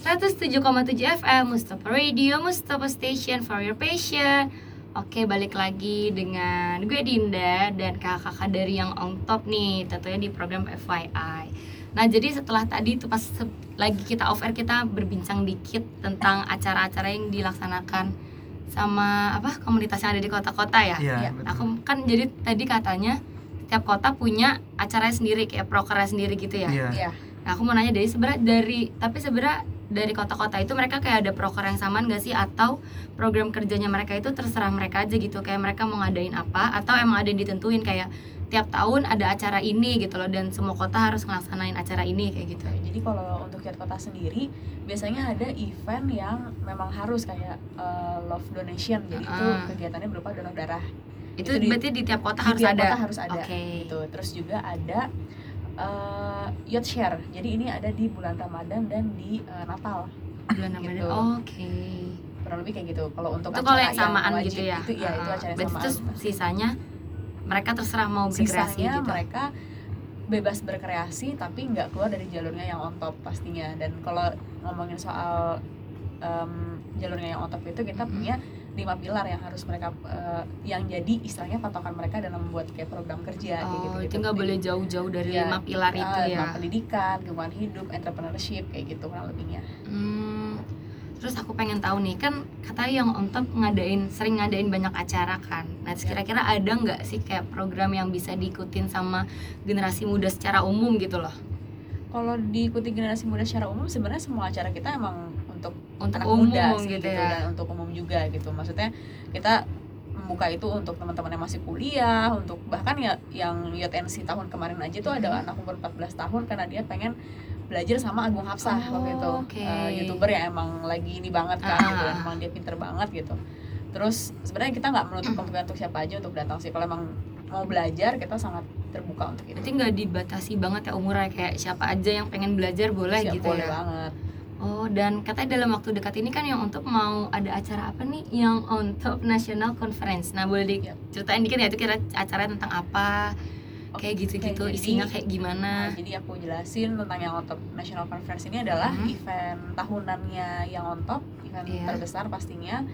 107,7 FM Mustafa Radio, Mustafa Station for your passion Oke balik lagi dengan gue Dinda dan kakak-kakak dari yang on top nih Tentunya di program FYI Nah jadi setelah tadi itu pas lagi kita off air kita berbincang dikit tentang acara-acara yang dilaksanakan sama apa komunitas yang ada di kota-kota ya. Iya, Ya. Aku kan jadi tadi katanya setiap kota punya acaranya sendiri kayak prokernya sendiri gitu ya. Iya. Iya. Nah, aku mau nanya dari sebenarnya dari tapi sebenarnya dari kota-kota itu mereka kayak ada proker yang samaan gak sih atau program kerjanya mereka itu terserah mereka aja gitu kayak mereka mau ngadain apa atau emang ada yang ditentuin kayak tiap tahun ada acara ini gitu loh dan semua kota harus ngelaksanain acara ini kayak gitu. Jadi kalau untuk Kiat Kota sendiri biasanya ada event yang memang harus kayak eh, love donation. Jadi itu Ah. kegiatannya berupa donor darah. Itu, Itu di- berarti di tiap kota Di harus tiap ada. kota harus ada. Oke. Gitu. Terus juga ada eh, youth share. Jadi ini ada di bulan Ramadan dan di eh, Natal. Bulan Ramadan. Gitu. Oke. Kurang lebih kayak gitu. Kalau untuk Itu kalau acara yang samaan wajib, gitu ya. Itu ya itu Ah, acara yang samaan. terus sisanya mereka terserah mau berkreasi sisanya gitu. mereka bebas berkreasi tapi nggak keluar dari jalurnya yang on top pastinya dan kalau ngomongin soal em, jalurnya yang on top itu kita Mhm. punya lima pilar yang harus mereka eh, yang jadi istilahnya patokan mereka dalam membuat kayak program kerja kayak Oh, gitu itu nggak boleh jauh-jauh dari Iya, lima pilar itu Eh, ya. pendidikan lingkungan hidup entrepreneurship kayak gitu kurang lebihnya Hmm, terus aku pengen tahu nih kan katanya yang on top ngadain sering ngadain banyak acara kan. Nah, terus Ya. kira-kira ada nggak sih kayak program yang bisa diikutin sama generasi muda secara umum gitu loh? kalau diikuti generasi muda secara umum sebenarnya semua acara kita emang untuk Untuk anak umum muda gitu sih gitu, ya. dan untuk umum juga gitu maksudnya kita membuka itu untuk teman-teman yang masih kuliah untuk bahkan ya yang YTNC tahun kemarin aja tuh ada Mhm. anak umur 14 tahun karena dia pengen belajar sama Agung Hafsah Oh, waktu itu oke. Eh, youtuber yang emang lagi ini banget kan gitu dan Ah. emang dia pinter banget gitu terus sebenarnya kita nggak menutup kemungkinan untuk siapa aja untuk datang sih kalau emang mau belajar kita sangat terbuka untuk itu Berarti nggak dibatasi banget ya umurnya kayak siapa aja yang pengen belajar boleh Siap, gitu boleh ya. banget Oh, dan katanya dalam waktu dekat ini kan yang untuk mau ada acara apa nih? Yang untuk National Conference. Nah, boleh diceritain dikit ya itu kira acaranya tentang apa? Kayak gitu-gitu jadi- isinya kayak Nah, gimana? jadi aku jelasin tentang yang on top national conference ini adalah Mhm. event tahunannya yang on top, event Iya. terbesar pastinya.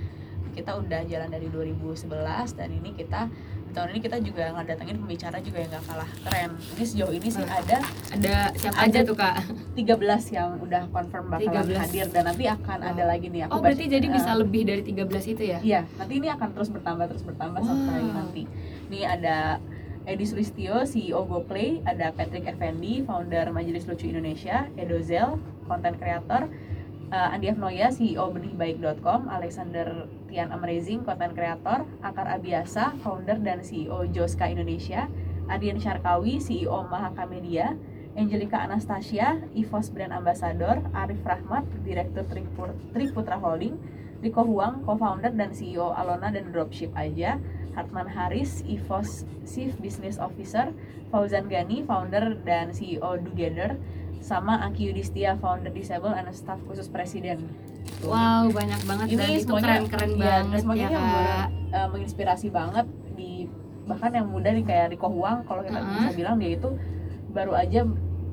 Kita udah jalan dari 2011 dan ini kita tahun ini kita juga ngedatengin pembicara juga yang gak kalah keren. Ini sejauh ini sih Wah. ada Ada siapa Ada aja tuh, Kak? 13 yang udah confirm bakalan 13. hadir dan nanti akan Wow. ada lagi nih. Oh, baca- berarti jadi bisa eh, lebih dari 13 itu ya? Iya, nanti ini akan terus bertambah terus bertambah sampai Wow. nanti. Ini ada Edi Sulistyo, CEO GoPlay, ada Patrick Effendi, founder Majelis Lucu Indonesia, Edozel, content creator, uh, Andi Afnoya, CEO benihbaik.com, Alexander Tian Amazing, content creator, Akar Abiasa, founder dan CEO Joska Indonesia, Adian Syarkawi, CEO Mahaka Media, Angelica Anastasia, EVOS Brand Ambassador, Arif Rahmat, Direktur Triputra Holding, Riko Huang, co-founder dan CEO Alona dan Dropship aja, Hartman Haris, EVOS Chief Business Officer, Fauzan Gani, founder dan CEO Together, sama Aki Yudhistia, founder Disable and staff khusus presiden. Tuh. Wow, banyak banget Ini dan itu keren-keren Iya, dan banget semuanya ya, Kak. eh, menginspirasi banget di bahkan yang muda nih kayak Riko Huang kalau kita Uh-uh. bisa bilang dia itu baru aja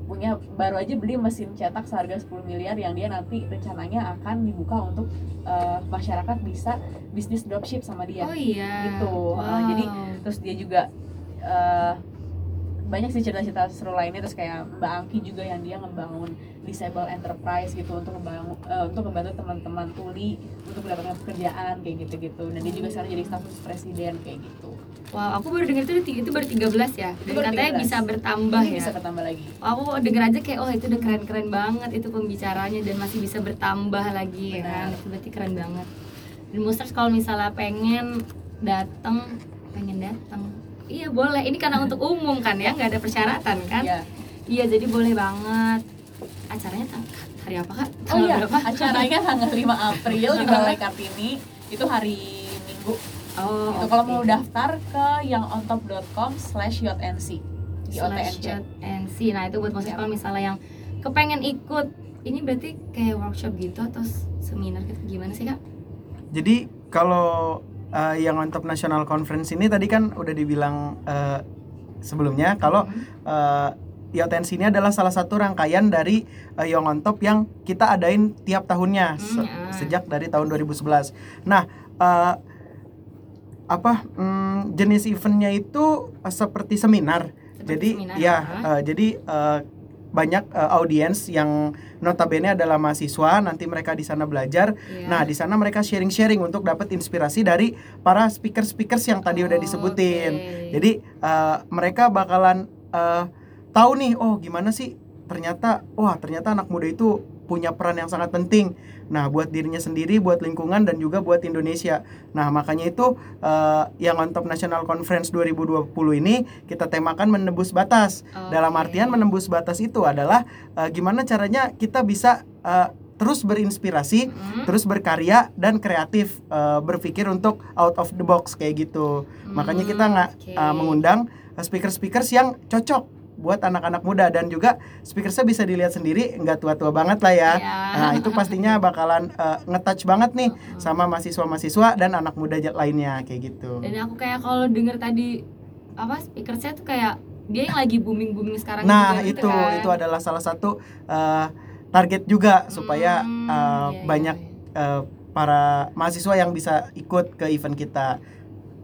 punya baru aja beli mesin cetak seharga 10 miliar yang dia nanti rencananya akan dibuka untuk eh, masyarakat bisa bisnis dropship sama dia Oh iya. Gitu. Wow. Uh, jadi terus dia juga eh, banyak sih cerita-cerita seru lainnya terus kayak Mbak Angki juga yang dia ngebangun disable enterprise gitu untuk membangun eh, untuk membantu teman-teman tuli untuk mendapatkan pekerjaan kayak gitu-gitu dan dia juga sekarang jadi staf khusus presiden kayak gitu Wow, aku baru dengar itu itu baru 13 ya. Dan katanya 13. bisa bertambah Ini ya. bisa bertambah lagi aku denger aja kayak oh itu udah keren-keren banget itu pembicaranya dan masih bisa bertambah lagi ya Benar. itu berarti keren banget dan Musters kalau misalnya pengen datang pengen datang iya boleh. Ini karena untuk umum kan ya nggak ada persyaratan kan? Ya iya jadi boleh banget. Acaranya hari apa kak? Oh Tanggal iya berapa? acaranya tanggal 5 April di Balai Kartini. Itu hari Minggu. Oh itu kalau oke. mau daftar ke yangontop.com slash yotnc. Di Slash OTNC NC nah itu buat maksudnya Ya. kalau misalnya yang kepengen ikut. Ini berarti kayak workshop gitu atau seminar gitu? Gimana sih kak? Jadi kalau eh, yang on top national conference ini tadi kan udah dibilang eh, sebelumnya kalau Hmm. eh, YOTNC ini adalah salah satu rangkaian dari uh, Young on Top yang kita adain tiap tahunnya se- Hmm, ya. sejak dari tahun 2011. Nah, uh, apa mm, jenis eventnya itu uh, seperti seminar. Seperti jadi seminar, ya, uh, jadi uh, banyak uh, audiens yang notabene adalah mahasiswa. Nanti mereka di sana belajar. Iya. Nah, di sana mereka sharing-sharing untuk dapat inspirasi dari para speaker-speakers yang tadi udah Oh, disebutin. oke. Jadi uh, mereka bakalan uh, tahu nih, oh gimana sih ternyata, wah ternyata anak muda itu punya peran yang sangat penting. Nah, buat dirinya sendiri, buat lingkungan dan juga buat Indonesia. Nah, makanya itu uh, yang on top National Conference 2020 ini kita temakan menembus batas. Dalam Oke. artian menembus batas itu adalah uh, gimana caranya kita bisa uh, terus berinspirasi, Mm. terus berkarya dan kreatif uh, berpikir untuk out of the box kayak gitu. Makanya kita nggak oke. uh, mengundang speaker-speakers yang cocok buat anak-anak muda dan juga speakersnya bisa dilihat sendiri nggak tua-tua banget lah ya. Iya. Nah itu pastinya bakalan uh, nge-touch banget nih Mm-mm. sama mahasiswa-mahasiswa dan anak muda lainnya kayak gitu. Dan aku kayak kalau denger tadi apa speaker saya tuh kayak dia yang lagi booming booming sekarang Nah juga gitu itu kan. itu adalah salah satu uh, target juga supaya Hmm, uh, iya, iya, banyak uh, para mahasiswa yang bisa ikut ke event kita.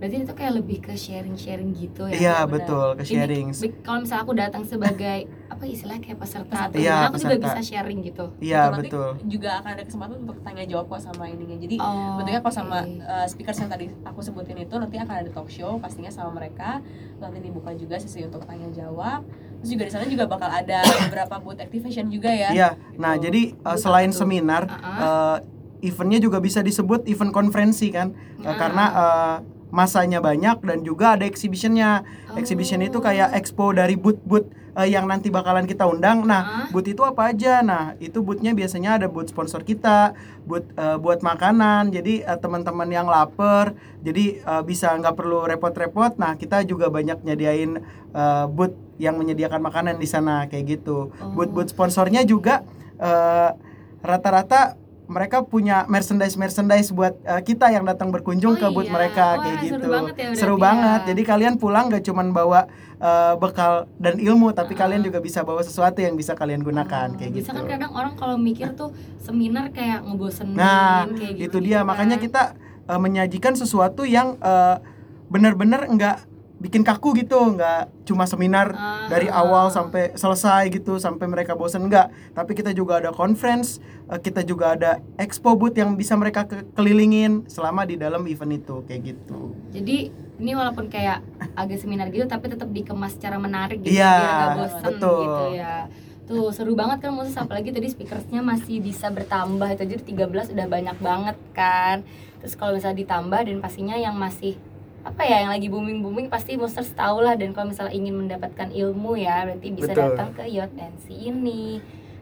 Berarti itu kayak lebih ke sharing-sharing gitu ya. Iya betul ke sharing. kalau misalnya aku datang sebagai apa istilahnya kayak peserta atau Iya, gimana, aku juga bisa sharing gitu. Iya betul. juga akan ada kesempatan untuk tanya jawab kok sama ininya jadi Oh, bentuknya kalau sama oke. uh, speakers yang tadi aku sebutin itu nanti akan ada talk show pastinya sama mereka nanti dibuka juga sesi untuk tanya jawab terus juga di sana juga bakal ada beberapa booth activation juga ya Iya. Nah Gitu. jadi uh, Itu selain seminar, uh, eventnya juga bisa disebut event konferensi kan, Uh, Ah. karena uh, masanya banyak dan juga ada exhibitionnya. Exhibition itu kayak Oh. expo dari booth-booth uh, yang nanti bakalan kita undang. Nah, Ah. booth itu apa aja? Nah, itu boothnya biasanya ada booth sponsor kita, booth uh, buat makanan. Jadi uh, teman-teman yang lapar, jadi uh, bisa nggak perlu repot-repot. Nah, kita juga banyak nyediain uh, booth yang menyediakan makanan di sana kayak gitu. Oh. Booth-booth sponsornya juga uh, rata-rata mereka punya merchandise merchandise buat uh, kita yang datang berkunjung Oh ke booth iya. mereka Wah, kayak seru gitu. banget ya Seru ya. banget. Jadi kalian pulang gak cuman bawa uh, bekal dan ilmu, tapi Ah. kalian juga bisa bawa sesuatu yang bisa kalian gunakan Oh, kayak bisa gitu. kan kadang orang kalau mikir tuh seminar kayak ngebosenin Nah, kayak itu gitu. dia. kan. Makanya kita uh, menyajikan sesuatu yang uh, benar-benar nggak bikin kaku gitu, nggak cuma seminar Ah. dari awal sampai selesai gitu sampai mereka bosen enggak tapi kita juga ada conference eh, kita juga ada expo booth yang bisa mereka ke- kelilingin selama di dalam event itu kayak gitu Jadi ini walaupun kayak agak seminar gitu tapi tetap dikemas secara menarik gitu Iya, biar gak bosen betul. gitu ya. Tuh seru banget kan Moses apalagi tadi speakersnya masih bisa bertambah itu aja 13 udah banyak banget kan. Terus kalau misalnya ditambah dan pastinya yang masih apa ya yang lagi booming booming pasti Monsters tahu lah. Dan kalau misalnya ingin mendapatkan ilmu ya berarti bisa Betul. datang ke Yacht NC ini.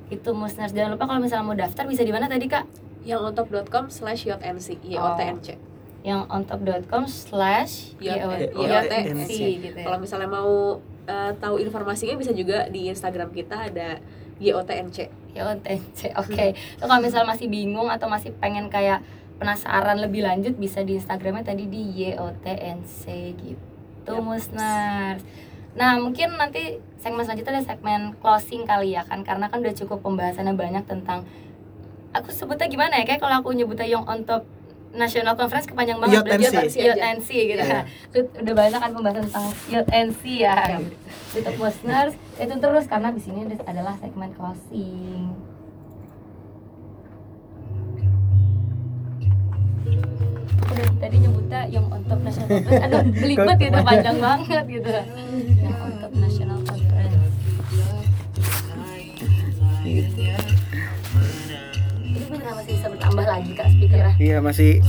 Itu Monsters. Jangan lupa kalau misalnya mau daftar bisa di mana tadi kak? Yang ontop.com slash yotnc yotnc yang ontop.com slash Yacht- YOTNC YOTNC. gitu ya. Kalau misalnya mau uh, tahu informasinya bisa juga di instagram kita ada yotnc YOTNC oke. So kalau misalnya masih bingung atau masih pengen kayak penasaran lebih lanjut bisa di Instagramnya tadi di YOTNC gitu Yap. Musnars nah mungkin nanti segmen selanjutnya ada segmen closing kali ya kan? Karena kan udah cukup pembahasannya banyak tentang aku sebutnya gimana ya? Kayak kalau aku nyebutnya Young on Top National Conference kepanjang banget YOTNC. YOTNC gitu. Iya. udah banyak kan pembahasan tentang YOTNC ya. Untuk listeners itu terus karena di sini adalah segmen closing yang on top national conference aduh belibet gitu panjang banget gitu. Yang top national conference ini beneran masih bisa bertambah lagi kak speakernya? Iya masih